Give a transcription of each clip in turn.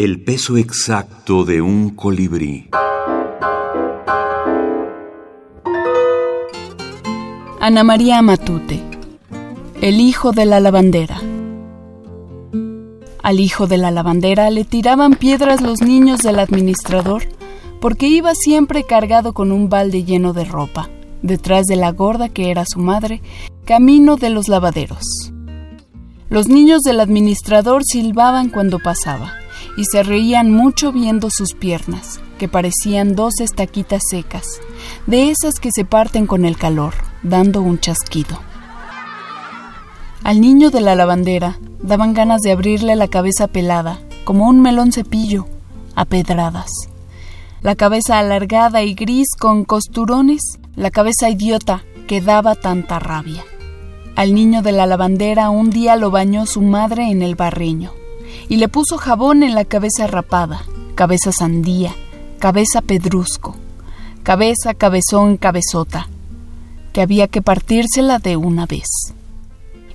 El peso exacto de un colibrí. Ana María Matute, el hijo de la lavandera. Al hijo de la lavandera le tiraban piedras los niños del administrador porque iba siempre cargado con un balde lleno de ropa, detrás de la gorda que era su madre, camino de los lavaderos. Los niños del administrador silbaban cuando pasaba y se reían mucho viendo sus piernas, que parecían dos estaquitas secas, de esas que se parten con el calor, dando un chasquido. Al niño de la lavandera daban ganas de abrirle la cabeza pelada, como un melón cepillo, a pedradas. La cabeza alargada y gris con costurones, la cabeza idiota que daba tanta rabia. Al niño de la lavandera un día lo bañó su madre en el barreño y le puso jabón en la cabeza rapada, cabeza sandía, cabeza pedrusco, cabeza, cabezón, cabezota, que había que partírsela de una vez.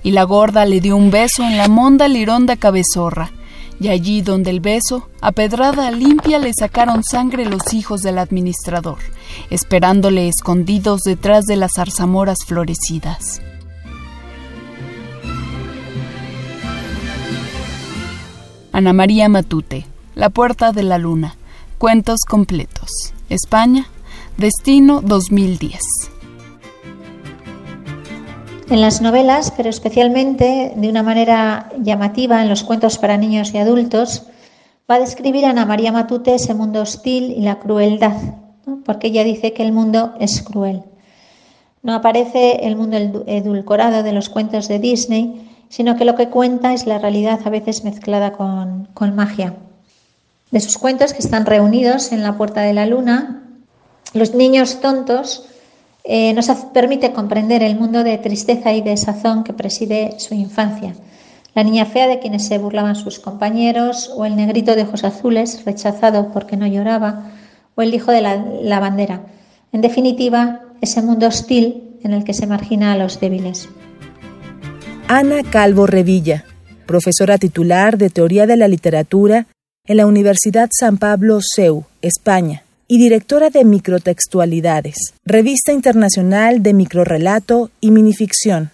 Y la gorda le dio un beso en la monda lironda cabezorra, y allí donde el beso, a pedrada limpia, le sacaron sangre los hijos del administrador, esperándole escondidos detrás de las zarzamoras florecidas. Ana María Matute, La Puerta de la Luna, Cuentos Completos, España, Destino 2010. En las novelas, pero especialmente de una manera llamativa en los cuentos para niños y adultos, va a describir Ana María Matute ese mundo hostil y la crueldad, porque ella dice que el mundo es cruel. No aparece el mundo edulcorado de los cuentos de Disney, sino que lo que cuenta es la realidad a veces mezclada con, magia. De sus cuentos que están reunidos en la Puerta de la Luna, Los niños tontos eh, nos permite comprender el mundo de tristeza y desazón que preside su infancia. La niña fea de quienes se burlaban sus compañeros, o el negrito de ojos azules, rechazado porque no lloraba, o el hijo de la, la bandera. En definitiva, ese mundo hostil en el que se margina a los débiles. Ana Calvo Revilla, profesora titular de Teoría de la Literatura en la Universidad San Pablo CEU, España, y directora de Microtextualidades, revista internacional de microrelato y minificción.